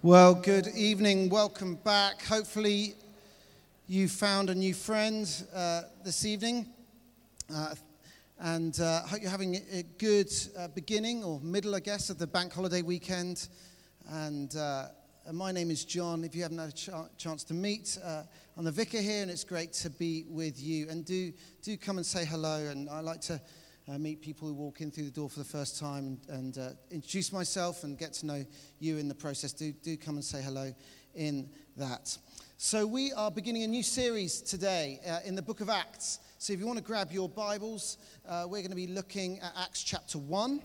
Well, good evening. Welcome back. Hopefully, you found a new friend uh, this evening. Uh, and uh, hope you're having a good uh, beginning or middle, I guess, of the bank holiday weekend. And uh, my name is John. If you haven't had a ch- chance to meet, uh, I'm the vicar here, and it's great to be with you. And do, do come and say hello. And I like to uh, meet people who walk in through the door for the first time and, and uh, introduce myself and get to know you in the process. Do, do come and say hello in that. So, we are beginning a new series today uh, in the book of Acts. So, if you want to grab your Bibles, uh, we're going to be looking at Acts chapter 1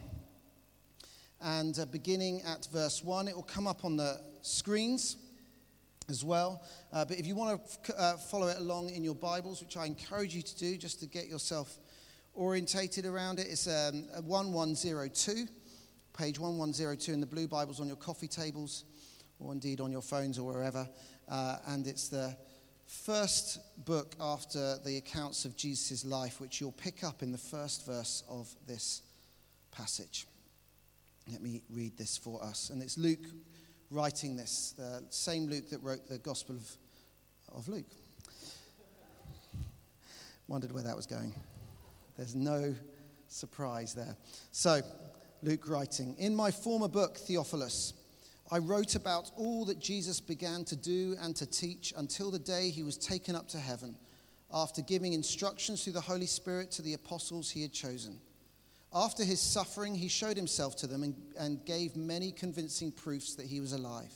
and uh, beginning at verse 1. It will come up on the screens as well. Uh, but if you want to uh, follow it along in your Bibles, which I encourage you to do just to get yourself orientated around it. It's um, 1102, page 1102 in the blue Bibles on your coffee tables, or indeed on your phones or wherever. Uh, and it's the first book after the accounts of Jesus' life, which you'll pick up in the first verse of this passage. Let me read this for us. And it's Luke writing this, the same Luke that wrote the Gospel of, of Luke. Wondered where that was going. There's no surprise there. So, Luke writing In my former book, Theophilus, I wrote about all that Jesus began to do and to teach until the day he was taken up to heaven, after giving instructions through the Holy Spirit to the apostles he had chosen. After his suffering, he showed himself to them and, and gave many convincing proofs that he was alive.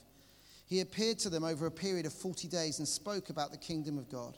He appeared to them over a period of 40 days and spoke about the kingdom of God.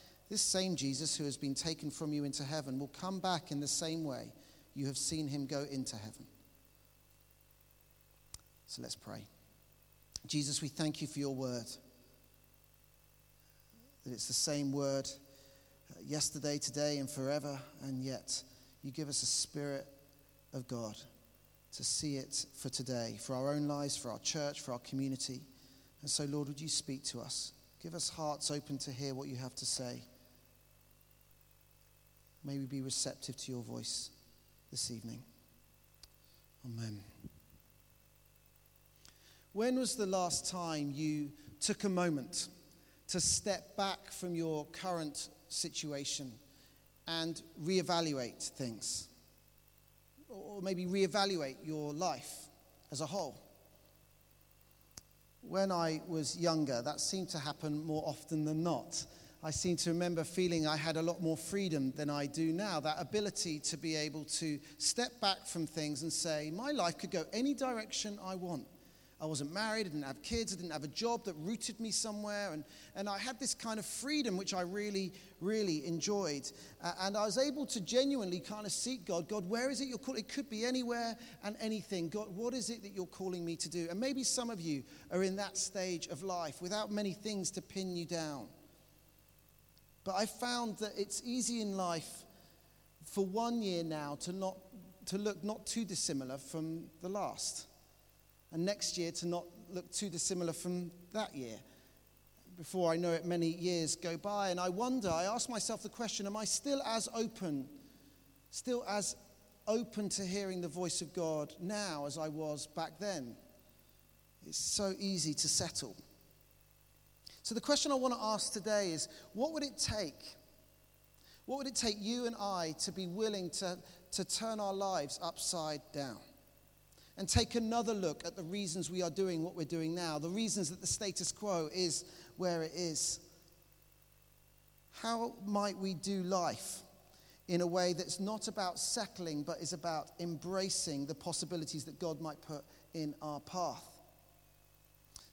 This same Jesus who has been taken from you into heaven will come back in the same way you have seen him go into heaven. So let's pray. Jesus, we thank you for your word. That it's the same word uh, yesterday, today, and forever, and yet you give us a spirit of God to see it for today, for our own lives, for our church, for our community. And so, Lord, would you speak to us? Give us hearts open to hear what you have to say. May we be receptive to your voice this evening. Amen. When was the last time you took a moment to step back from your current situation and reevaluate things? Or maybe reevaluate your life as a whole? When I was younger, that seemed to happen more often than not. I seem to remember feeling I had a lot more freedom than I do now. That ability to be able to step back from things and say, my life could go any direction I want. I wasn't married, I didn't have kids, I didn't have a job that rooted me somewhere. And, and I had this kind of freedom which I really, really enjoyed. Uh, and I was able to genuinely kind of seek God God, where is it you're calling? It could be anywhere and anything. God, what is it that you're calling me to do? And maybe some of you are in that stage of life without many things to pin you down. But I found that it's easy in life for one year now to, not, to look not too dissimilar from the last. And next year to not look too dissimilar from that year. Before I know it, many years go by. And I wonder, I ask myself the question Am I still as open, still as open to hearing the voice of God now as I was back then? It's so easy to settle. So, the question I want to ask today is what would it take? What would it take you and I to be willing to, to turn our lives upside down and take another look at the reasons we are doing what we're doing now, the reasons that the status quo is where it is? How might we do life in a way that's not about settling, but is about embracing the possibilities that God might put in our path?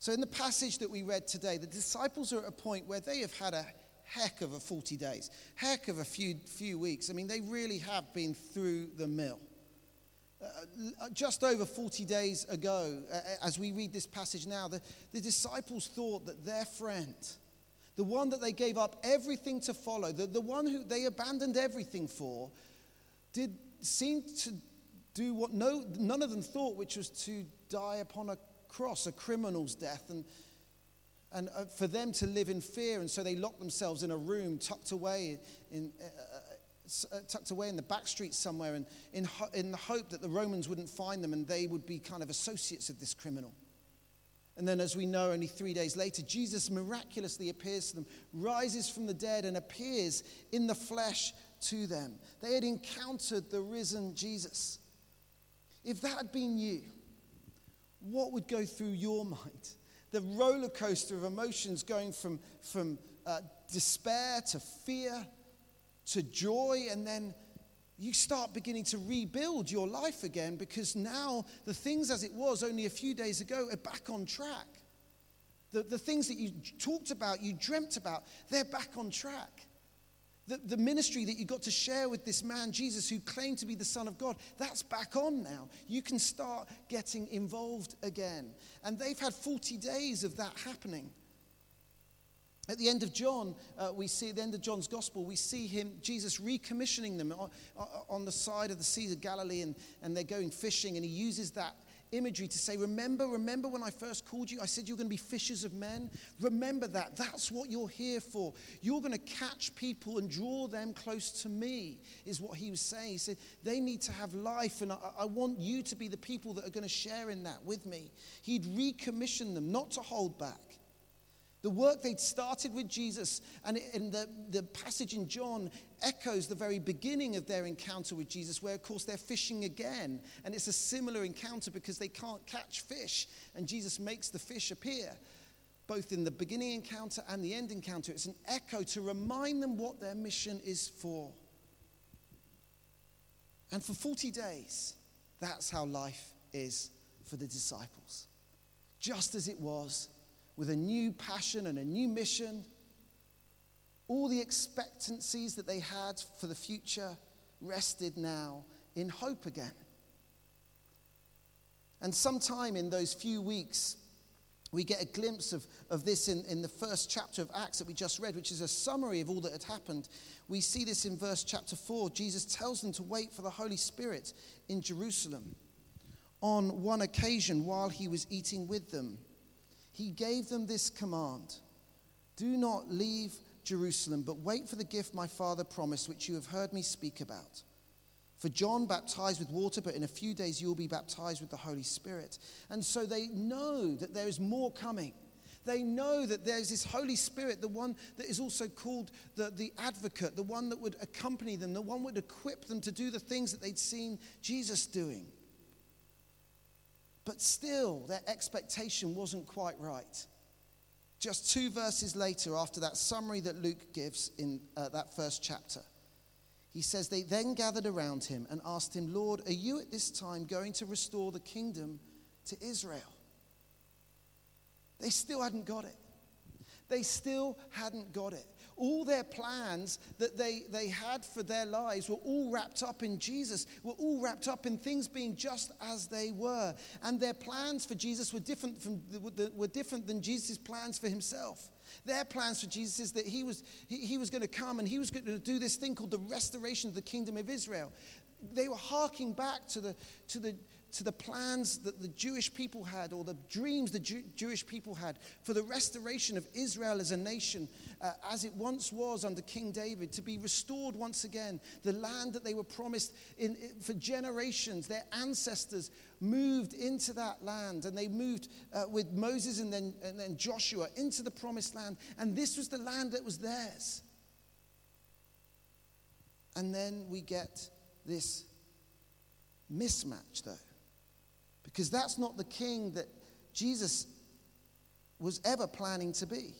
So, in the passage that we read today, the disciples are at a point where they have had a heck of a 40 days, heck of a few, few weeks. I mean, they really have been through the mill. Uh, uh just over 40 days ago, uh, uh, as we read this passage now, the, the disciples thought that their friend, the one that they gave up everything to follow, the, the one who they abandoned everything for, did seem to do what no, none of them thought, which was to die upon a cross, a criminal's death, and, and uh, for them to live in fear. And so they locked themselves in a room tucked away in, uh, uh, tucked away in the back streets somewhere, and in, ho- in the hope that the Romans wouldn't find them and they would be kind of associates of this criminal. And then, as we know, only three days later, Jesus miraculously appears to them, rises from the dead, and appears in the flesh to them. They had encountered the risen Jesus. If that had been you, what would go through your mind? The roller coaster of emotions going from, from uh, despair to fear to joy, and then you start beginning to rebuild your life again because now the things as it was only a few days ago are back on track. The, the things that you talked about, you dreamt about, they're back on track. The, the ministry that you got to share with this man, Jesus, who claimed to be the Son of God, that's back on now. You can start getting involved again. And they've had 40 days of that happening. At the end of John, uh, we see, at the end of John's gospel, we see him, Jesus recommissioning them on, on the side of the Sea of Galilee, and, and they're going fishing, and he uses that imagery to say, Remember, remember when I first called you? I said you're going to be fishers of men. Remember that. That's what you're here for. You're going to catch people and draw them close to me, is what he was saying. He said, They need to have life, and I, I want you to be the people that are going to share in that with me. He'd recommission them, not to hold back. The work they'd started with Jesus, and in the, the passage in John echoes the very beginning of their encounter with Jesus, where, of course, they're fishing again. And it's a similar encounter because they can't catch fish, and Jesus makes the fish appear, both in the beginning encounter and the end encounter. It's an echo to remind them what their mission is for. And for 40 days, that's how life is for the disciples. Just as it was with a new passion and a new mission. All the expectancies that they had for the future rested now in hope again. And sometime in those few weeks, we get a glimpse of, of this in, in the first chapter of Acts that we just read, which is a summary of all that had happened. We see this in verse chapter 4. Jesus tells them to wait for the Holy Spirit in Jerusalem. On one occasion, while he was eating with them, he gave them this command Do not leave Jerusalem, but wait for the gift my father promised, which you have heard me speak about. For John baptized with water, but in a few days you will be baptized with the Holy Spirit. And so they know that there is more coming. They know that there's this Holy Spirit, the one that is also called the, the advocate, the one that would accompany them, the one would equip them to do the things that they'd seen Jesus doing. But still, their expectation wasn't quite right. Just two verses later, after that summary that Luke gives in uh, that first chapter, he says, They then gathered around him and asked him, Lord, are you at this time going to restore the kingdom to Israel? They still hadn't got it. They still hadn't got it all their plans that they, they had for their lives were all wrapped up in Jesus, were all wrapped up in things being just as they were. And their plans for Jesus were different, from, were different than Jesus' plans for himself. Their plans for Jesus is that he was, he, he was going to come and he was going to do this thing called the restoration of the kingdom of Israel. They were harking back to the, to the to the plans that the Jewish people had, or the dreams the Jew- Jewish people had for the restoration of Israel as a nation, uh, as it once was under King David, to be restored once again. The land that they were promised in, in for generations, their ancestors moved into that land, and they moved uh, with Moses and then, and then Joshua into the promised land, and this was the land that was theirs. And then we get this mismatch, though. Because that's not the king that Jesus was ever planning to be.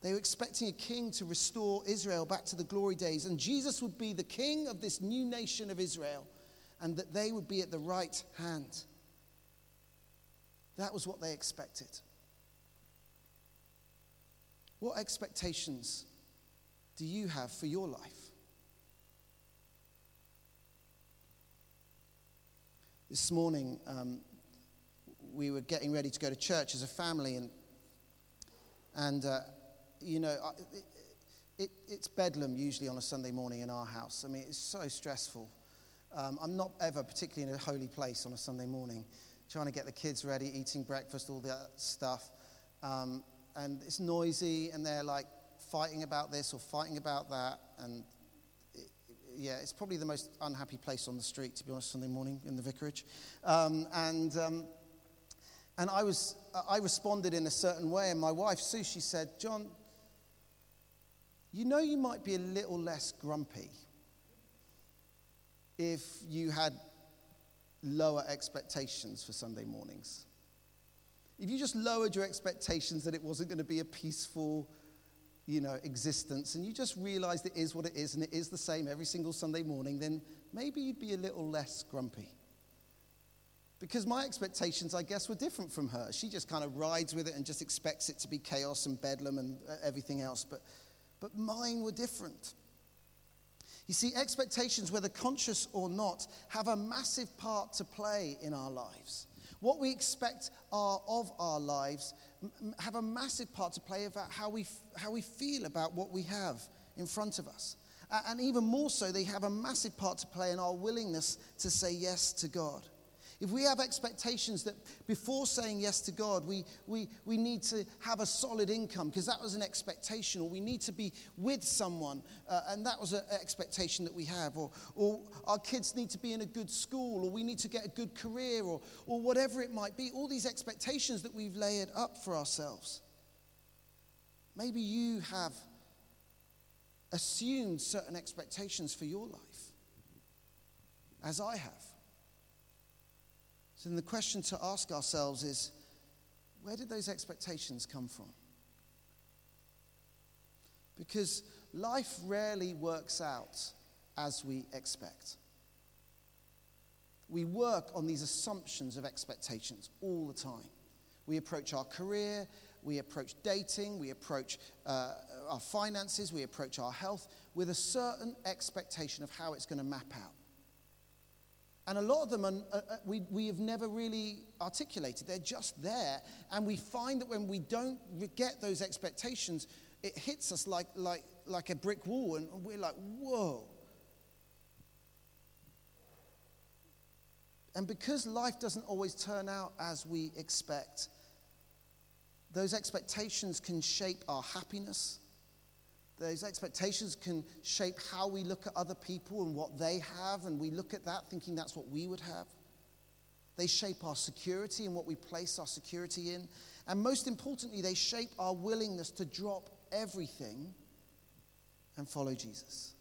They were expecting a king to restore Israel back to the glory days, and Jesus would be the king of this new nation of Israel, and that they would be at the right hand. That was what they expected. What expectations do you have for your life? This morning, um, we were getting ready to go to church as a family, and, and uh, you know, it, it, it's bedlam usually on a Sunday morning in our house. I mean, it's so stressful. Um, I'm not ever particularly in a holy place on a Sunday morning, trying to get the kids ready, eating breakfast, all that stuff. Um, and it's noisy, and they're like fighting about this or fighting about that. And yeah, it's probably the most unhappy place on the street, to be honest, Sunday morning in the vicarage. Um, and, um, and I, was, I responded in a certain way, and my wife, Sue, she said, John, you know you might be a little less grumpy if you had lower expectations for Sunday mornings. If you just lowered your expectations that it wasn't going to be a peaceful, you know, existence, and you just realized it is what it is and it is the same every single Sunday morning, then maybe you'd be a little less grumpy. Because my expectations, I guess, were different from her. She just kind of rides with it and just expects it to be chaos and bedlam and uh, everything else. But, but mine were different. You see, expectations, whether conscious or not, have a massive part to play in our lives. What we expect are of our lives have a massive part to play about how we, how we feel about what we have in front of us. And even more so, they have a massive part to play in our willingness to say yes to God. If we have expectations that before saying yes to God, we, we, we need to have a solid income because that was an expectation, or we need to be with someone uh, and that was an expectation that we have, or, or our kids need to be in a good school, or we need to get a good career, or, or whatever it might be, all these expectations that we've layered up for ourselves. Maybe you have assumed certain expectations for your life, as I have. So then the question to ask ourselves is where did those expectations come from? Because life rarely works out as we expect. We work on these assumptions of expectations all the time. We approach our career, we approach dating, we approach uh, our finances, we approach our health with a certain expectation of how it's going to map out. And a lot of them are, uh, uh, we, we have never really articulated. They're just there. And we find that when we don't get those expectations, it hits us like, like, like a brick wall. And we're like, whoa. And because life doesn't always turn out as we expect, those expectations can shape our happiness, those expectations can shape how we look at other people and what they have, and we look at that thinking that's what we would have. They shape our security and what we place our security in. And most importantly, they shape our willingness to drop everything and follow Jesus.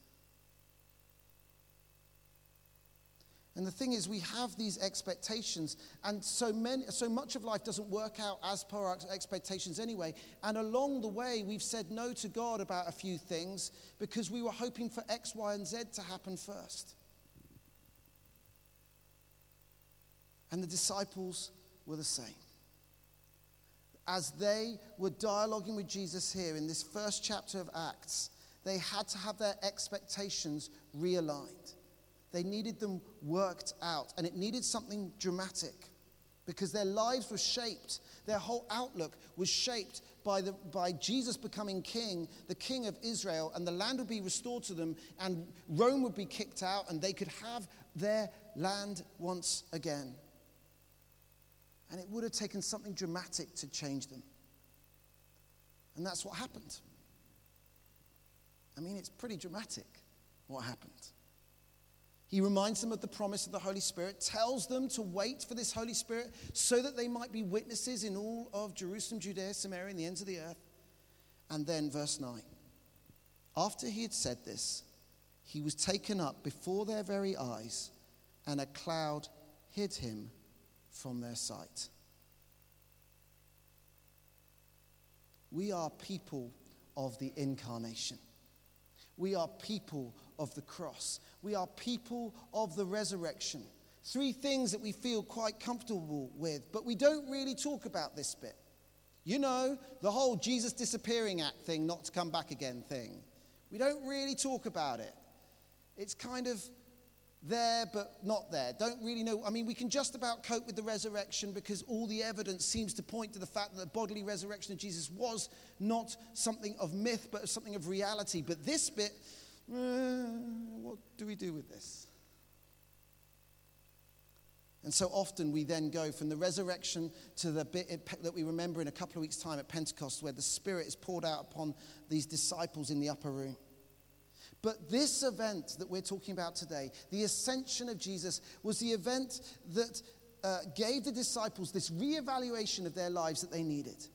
And the thing is, we have these expectations, and so, many, so much of life doesn't work out as per our expectations anyway. And along the way, we've said no to God about a few things because we were hoping for X, Y, and Z to happen first. And the disciples were the same. As they were dialoguing with Jesus here in this first chapter of Acts, they had to have their expectations realigned. They needed them worked out, and it needed something dramatic because their lives were shaped, their whole outlook was shaped by, the, by Jesus becoming king, the king of Israel, and the land would be restored to them, and Rome would be kicked out, and they could have their land once again. And it would have taken something dramatic to change them. And that's what happened. I mean, it's pretty dramatic what happened. He reminds them of the promise of the Holy Spirit, tells them to wait for this Holy Spirit so that they might be witnesses in all of Jerusalem, Judea, Samaria, and the ends of the earth. And then, verse 9 After he had said this, he was taken up before their very eyes, and a cloud hid him from their sight. We are people of the incarnation. We are people of the cross. We are people of the resurrection. Three things that we feel quite comfortable with, but we don't really talk about this bit. You know, the whole Jesus disappearing act thing, not to come back again thing. We don't really talk about it. It's kind of there but not there. Don't really know. I mean, we can just about cope with the resurrection because all the evidence seems to point to the fact that the bodily resurrection of Jesus was not something of myth but something of reality. But this bit, what do we do with this? And so often we then go from the resurrection to the bit that we remember in a couple of weeks' time at Pentecost, where the Spirit is poured out upon these disciples in the upper room. But this event that we're talking about today, the ascension of Jesus, was the event that uh, gave the disciples this reevaluation of their lives that they needed.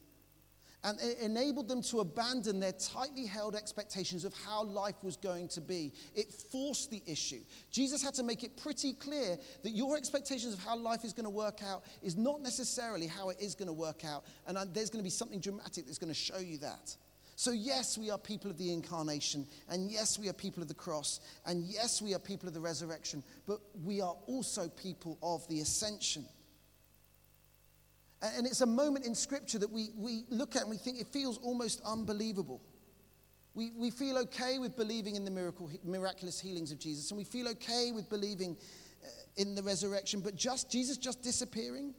And it enabled them to abandon their tightly held expectations of how life was going to be. It forced the issue. Jesus had to make it pretty clear that your expectations of how life is going to work out is not necessarily how it is going to work out. And uh, there's going to be something dramatic that's going to show you that. So, yes, we are people of the incarnation, and yes, we are people of the cross, and yes, we are people of the resurrection, but we are also people of the ascension. And it's a moment in Scripture that we, we look at and we think it feels almost unbelievable. We, we feel okay with believing in the miracle, miraculous healings of Jesus, and we feel okay with believing uh, in the resurrection, but just Jesus just disappearing?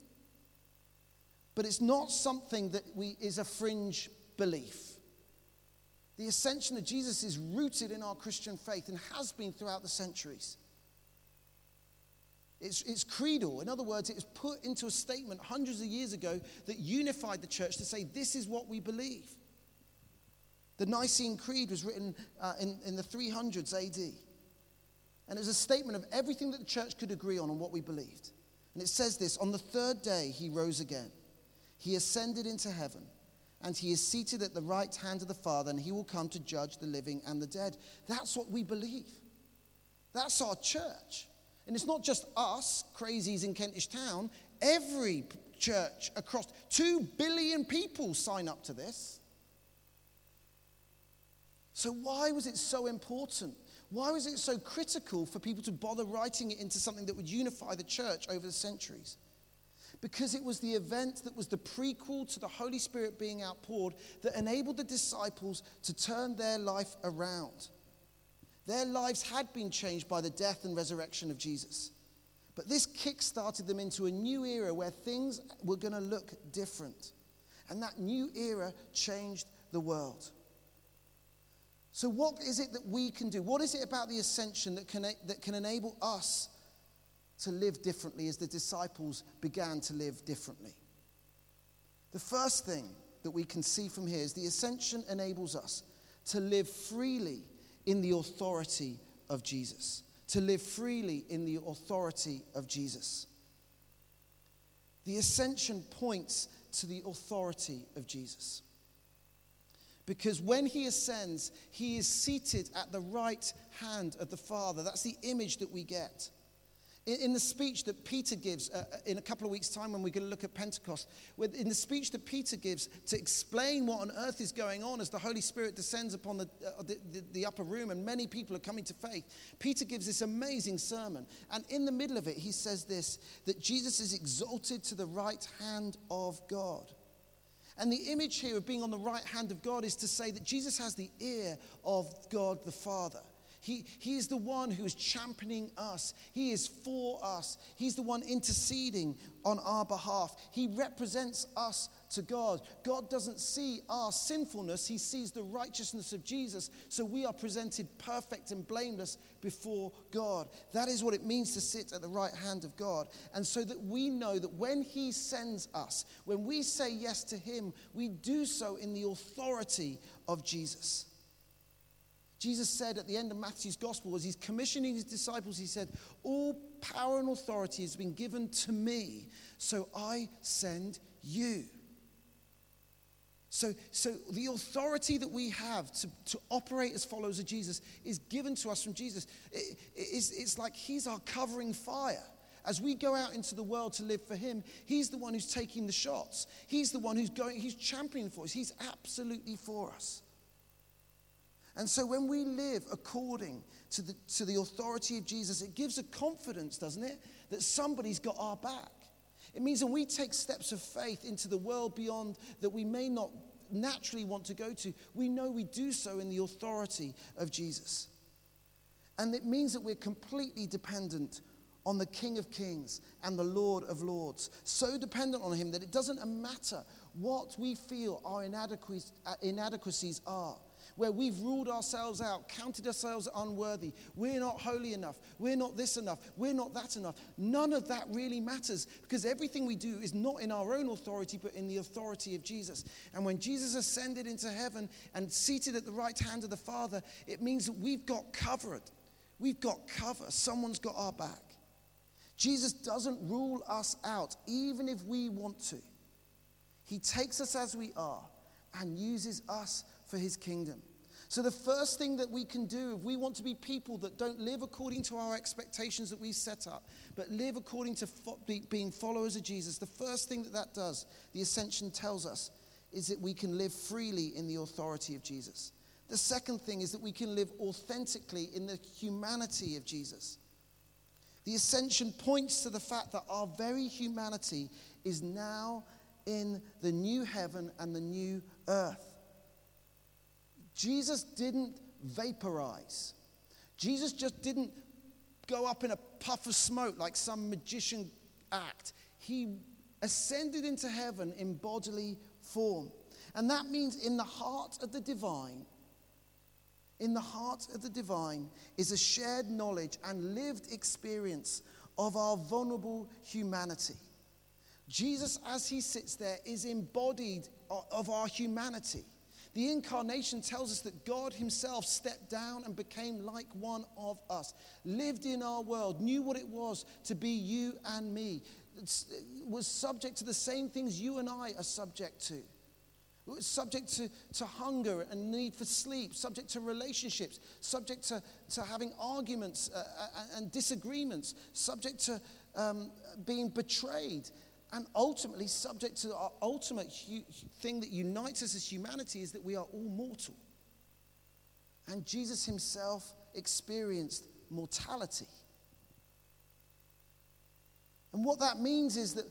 But it's not something that we, is a fringe belief. The ascension of Jesus is rooted in our Christian faith and has been throughout the centuries. It's, it's creedal. In other words, it was put into a statement hundreds of years ago that unified the church to say, this is what we believe. The Nicene Creed was written uh, in, in the 300s AD. And it was a statement of everything that the church could agree on and what we believed. And it says this On the third day, he rose again. He ascended into heaven and he is seated at the right hand of the Father, and he will come to judge the living and the dead. That's what we believe. That's our church. And it's not just us, crazies in Kentish Town. Every church across, two billion people sign up to this. So, why was it so important? Why was it so critical for people to bother writing it into something that would unify the church over the centuries? because it was the event that was the prequel to the Holy Spirit being outpoured that enabled the disciples to turn their life around. Their lives had been changed by the death and resurrection of Jesus. But this kick started them into a new era where things were going to look different. And that new era changed the world. So, what is it that we can do? What is it about the ascension that can, that can enable us to live differently as the disciples began to live differently. The first thing that we can see from here is the ascension enables us to live freely in the authority of Jesus. To live freely in the authority of Jesus. The ascension points to the authority of Jesus. Because when he ascends, he is seated at the right hand of the Father. That's the image that we get. In, the speech that Peter gives uh, uh, in a couple of weeks' time when we're going to look at Pentecost, in the speech that Peter gives to explain what on earth is going on as the Holy Spirit descends upon the, uh, the, the, the upper room and many people are coming to faith, Peter gives this amazing sermon. And in the middle of it, he says this that Jesus is exalted to the right hand of God. And the image here of being on the right hand of God is to say that Jesus has the ear of God the Father. He, is the one who is championing us. He is for us. He's the one interceding on our behalf. He represents us to God. God doesn't see our sinfulness, He sees the righteousness of Jesus. So we are presented perfect and blameless before God. That is what it means to sit at the right hand of God. And so that we know that when He sends us, when we say yes to Him, we do so in the authority of Jesus. Jesus said at the end of Matthew's gospel, as he's commissioning his disciples, he said, All power and authority has been given to me, so I send you. So, so the authority that we have to, to operate as followers of Jesus is given to us from Jesus. It, it's, it's like he's our covering fire. As we go out into the world to live for him, he's the one who's taking the shots. He's the one who's going, he's championing for us. He's absolutely for us. And so when we live according to the, to the authority of Jesus, it gives a confidence, doesn't it, that somebody's got our back. It means when we take steps of faith into the world beyond that we may not naturally want to go to, we know we do so in the authority of Jesus. And it means that we're completely dependent on the King of Kings and the Lord of Lords. So dependent on Him that it doesn't matter what we feel our inadequacies are where we've ruled ourselves out, counted ourselves unworthy. We're not holy enough. We're not this enough. We're not that enough. None of that really matters because everything we do is not in our own authority, but in the authority of Jesus. And when Jesus ascended into heaven and seated at the right hand of the Father, it means that we've got covered. We've got cover. Someone's got our back. Jesus doesn't rule us out, even if we want to. He takes us as we are and uses us for his kingdom. So, the first thing that we can do if we want to be people that don't live according to our expectations that we set up, but live according to fo- be, being followers of Jesus, the first thing that that does, the ascension tells us, is that we can live freely in the authority of Jesus. The second thing is that we can live authentically in the humanity of Jesus. The ascension points to the fact that our very humanity is now in the new heaven and the new earth. Jesus didn't vaporize. Jesus just didn't go up in a puff of smoke like some magician act. He ascended into heaven in bodily form. And that means in the heart of the divine, in the heart of the divine is a shared knowledge and lived experience of our vulnerable humanity. Jesus, as he sits there, is embodied of our humanity. The incarnation tells us that God Himself stepped down and became like one of us, lived in our world, knew what it was to be you and me, was subject to the same things you and I are subject to. Was subject to, to hunger and need for sleep, subject to relationships, subject to, to having arguments uh, uh and disagreements, subject to um, being betrayed, and ultimately, subject to our ultimate hu- thing that unites us as humanity is that we are all mortal. And Jesus himself experienced mortality. And what that means is that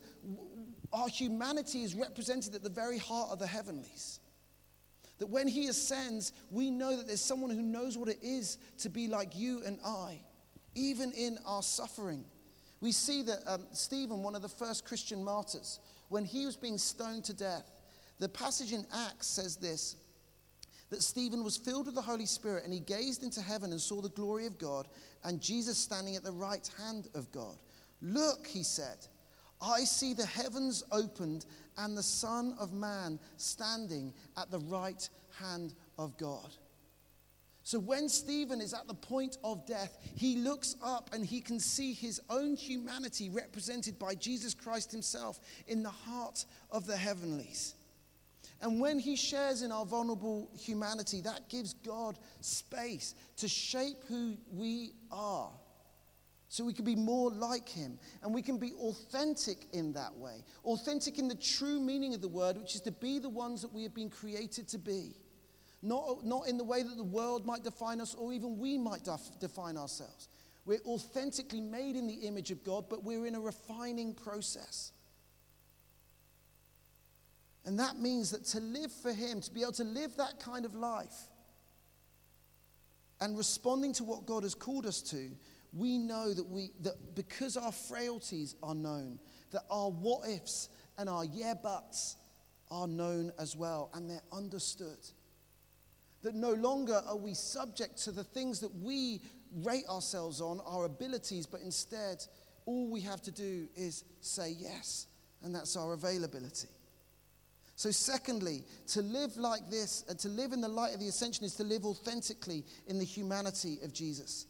our humanity is represented at the very heart of the heavenlies. That when he ascends, we know that there's someone who knows what it is to be like you and I, even in our suffering. We see that um, Stephen, one of the first Christian martyrs, when he was being stoned to death, the passage in Acts says this that Stephen was filled with the Holy Spirit and he gazed into heaven and saw the glory of God and Jesus standing at the right hand of God. Look, he said, I see the heavens opened and the Son of Man standing at the right hand of God. So when Stephen is at the point of death, he looks up and he can see his own humanity represented by Jesus Christ himself in the heart of the heavenlies. And when he shares in our vulnerable humanity, that gives God space to shape who we are. So we can be more like him and we can be authentic in that way. Authentic in the true meaning of the word, which is to be the ones that we have been created to be not, not in the way that the world might define us or even we might def- define ourselves. We're authentically made in the image of God, but we're in a refining process. And that means that to live for Him, to be able to live that kind of life, and responding to what God has called us to, we know that, we, that because our frailties are known, that our what ifs and our yeah buts are known as well, and they're understood that no longer are we subject to the things that we rate ourselves on, our abilities, but instead, all we have to do is say yes, and that's our availability. So, secondly, to live like this, and to live in the light of the ascension, is to live authentically in the humanity of Jesus.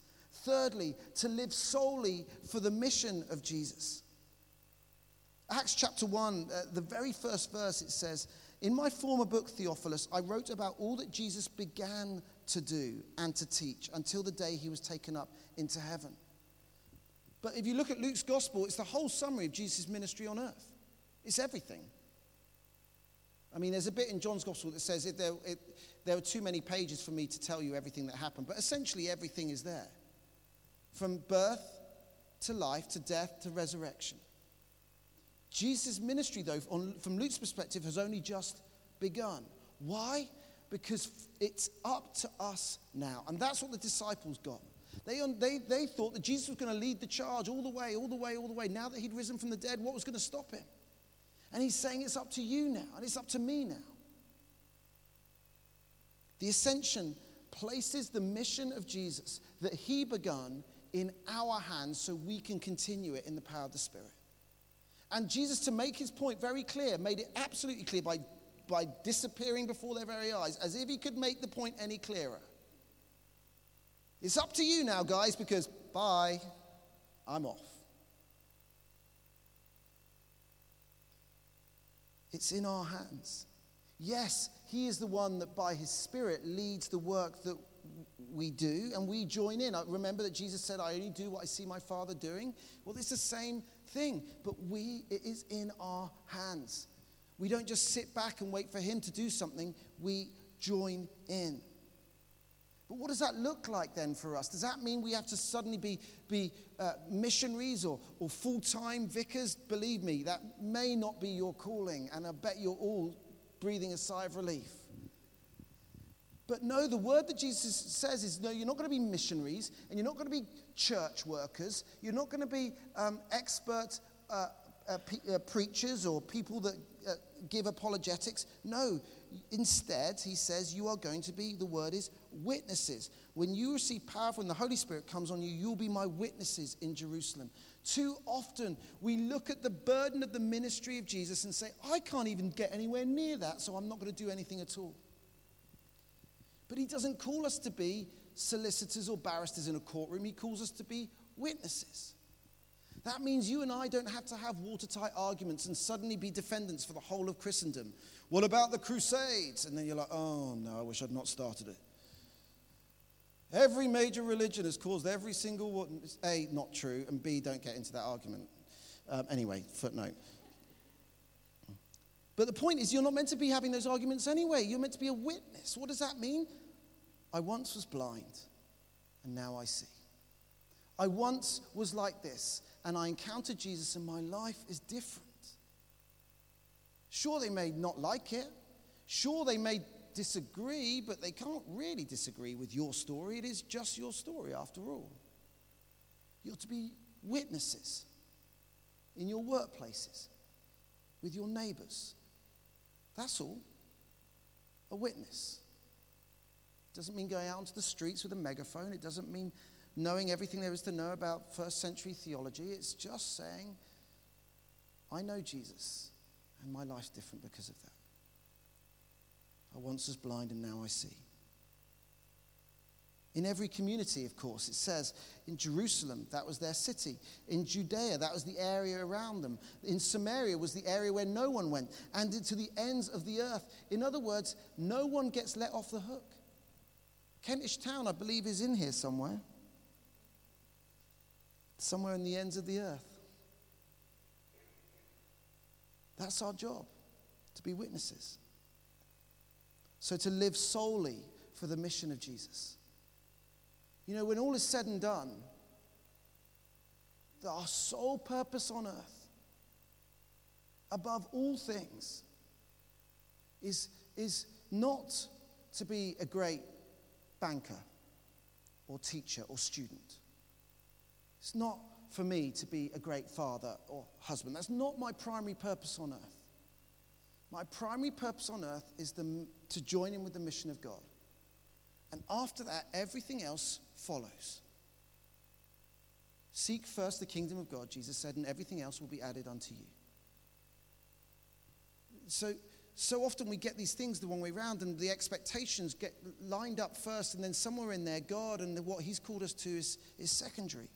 Thirdly, to live solely for the mission of Jesus. Acts chapter 1, uh, the very first verse, it says, in my former book, Theophilus, I wrote about all that Jesus began to do and to teach until the day he was taken up into heaven. But if you look at Luke's gospel, it's the whole summary of Jesus' ministry on earth, it's everything. I mean, there's a bit in John's Gospel that says it, there, it, there are too many pages for me to tell you everything that happened, but essentially everything is there. From birth to life to death to resurrection. Jesus' ministry, though, on, from Luke's perspective, has only just begun. Why? Because it's up to us now. And that's what the disciples got. They, they, they thought that Jesus was going to lead the charge all the way, all the way, all the way. Now that he'd risen from the dead, what was going to stop him? And he's saying it's up to you now, and it's up to me now. The ascension places the mission of Jesus that he begun in our hands so we can continue it in the power of the Spirit. And Jesus, to make his point very clear, made it absolutely clear by, by disappearing before their very eyes, as if he could make the point any clearer. It's up to you now, guys, because bye, I'm off. It's in our hands. Yes, He is the one that by His Spirit leads the work that we do, and we join in. Uh, remember that Jesus said, I only do what I see my Father doing? Well, it's the same thing, but we, it is in our hands. We don't just sit back and wait for Him to do something, we join in. But what does that look like then for us? Does that mean we have to suddenly be, be uh, missionaries or, or full time vicars? Believe me, that may not be your calling, and I bet you're all breathing a sigh of relief. But no, the word that Jesus says is no, you're not going to be missionaries, and you're not going to be church workers, you're not going to be um, expert uh, uh, uh, preachers or people that uh, give apologetics. No, instead, he says you are going to be, the word is witnesses. When you receive power when the Holy Spirit comes on you, you'll be my witnesses in Jerusalem. Too often, we look at the burden of the ministry of Jesus and say, I can't even get anywhere near that, so I'm not going to do anything at all. But he doesn't call us to be solicitors or barristers in a courtroom, he calls us to be witnesses. That means you and I don't have to have watertight arguments and suddenly be defendants for the whole of Christendom. What about the Crusades? And then you're like, oh no, I wish I'd not started it. Every major religion has caused every single one. A, not true, and B, don't get into that argument. Um, anyway, footnote. But the point is, you're not meant to be having those arguments anyway. You're meant to be a witness. What does that mean? I once was blind, and now I see. I once was like this, and I encountered Jesus, and my life is different. Sure, they may not like it. Sure, they may disagree, but they can't really disagree with your story. It is just your story, after all. You're to be witnesses in your workplaces, with your neighbors. That's all. A witness. Doesn't mean going out onto the streets with a megaphone. It doesn't mean knowing everything there is to know about first century theology. It's just saying, I know Jesus, and my life's different because of that. I once was blind and now I see. In every community, of course, it says in Jerusalem, that was their city. In Judea, that was the area around them. In Samaria was the area where no one went, and to the ends of the earth. In other words, no one gets let off the hook. Kentish Town, I believe, is in here somewhere. Somewhere in the ends of the earth. That's our job, to be witnesses. So to live solely for the mission of Jesus. You know, when all is said and done, that our sole purpose on earth, above all things, is, is not to be a great banker or teacher or student. It's not for me to be a great father or husband. That's not my primary purpose on earth. My primary purpose on earth is the, to join in with the mission of God. And after that, everything else follows. Seek first the kingdom of God, Jesus said, and everything else will be added unto you. So, so often we get these things the wrong way around, and the expectations get lined up first, and then somewhere in there, God and what He's called us to is, is secondary.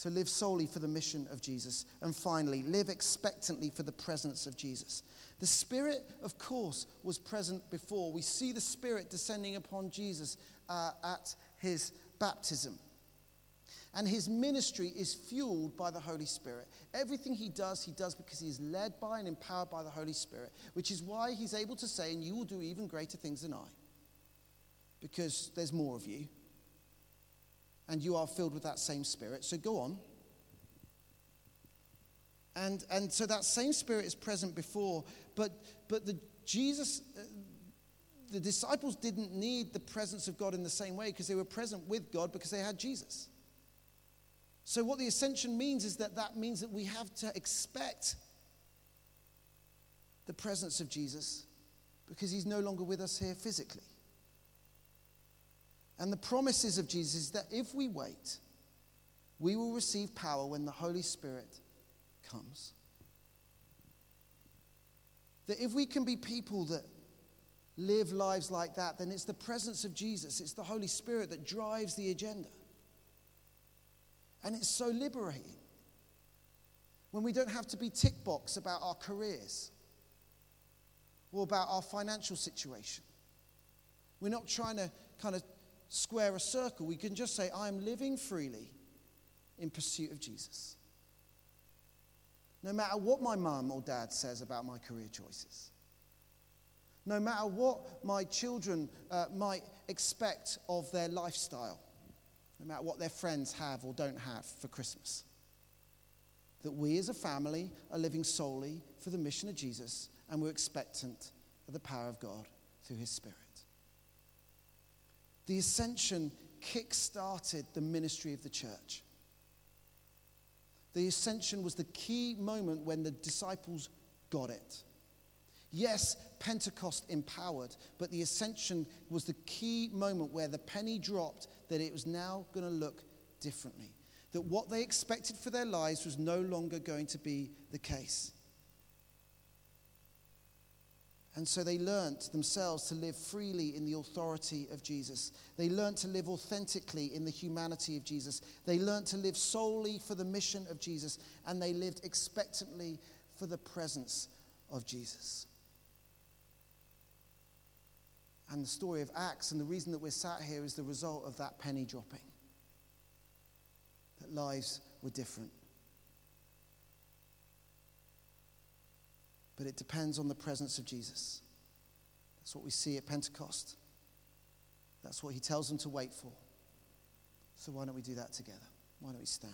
So live solely for the mission of Jesus. And finally, live expectantly for the presence of Jesus. The Spirit, of course, was present before. We see the Spirit descending upon Jesus uh, at his baptism. And his ministry is fueled by the Holy Spirit. Everything he does, he does because he is led by and empowered by the Holy Spirit, which is why he's able to say, And you will do even greater things than I, because there's more of you, and you are filled with that same Spirit. So go on. And, and so that same Spirit is present before, but, but the Jesus, uh, the disciples didn't need the presence of God in the same way because they were present with God because they had Jesus. So, what the ascension means is that that means that we have to expect the presence of Jesus because he's no longer with us here physically. And the promises of Jesus is that if we wait, we will receive power when the Holy Spirit comes. That if we can be people that live lives like that, then it's the presence of Jesus, it's the Holy Spirit that drives the agenda. And it's so liberating when we don't have to be tick box about our careers or about our financial situation. We're not trying to kind of square a circle. We can just say, I'm living freely in pursuit of Jesus. No matter what my mum or dad says about my career choices. No matter what my children uh, might expect of their lifestyle no matter what their friends have or don't have for Christmas. That we as a family are living solely for the mission of Jesus and we're expectant of the power of God through his Spirit. The ascension kick started the ministry of the church. The ascension was the key moment when the disciples got it. Yes, Pentecost empowered, but the ascension was the key moment where the penny dropped that it was now going to look differently. That what they expected for their lives was no longer going to be the case. And so they learnt themselves to live freely in the authority of Jesus. They learnt to live authentically in the humanity of Jesus. They learnt to live solely for the mission of Jesus. And they lived expectantly for the presence of Jesus and the story of Acts. And the reason that we're sat here is the result of that penny dropping. That lives were different. But it depends on the presence of Jesus. That's what we see at Pentecost. That's what he tells them to wait for. So why don't we do that together? Why don't we stand?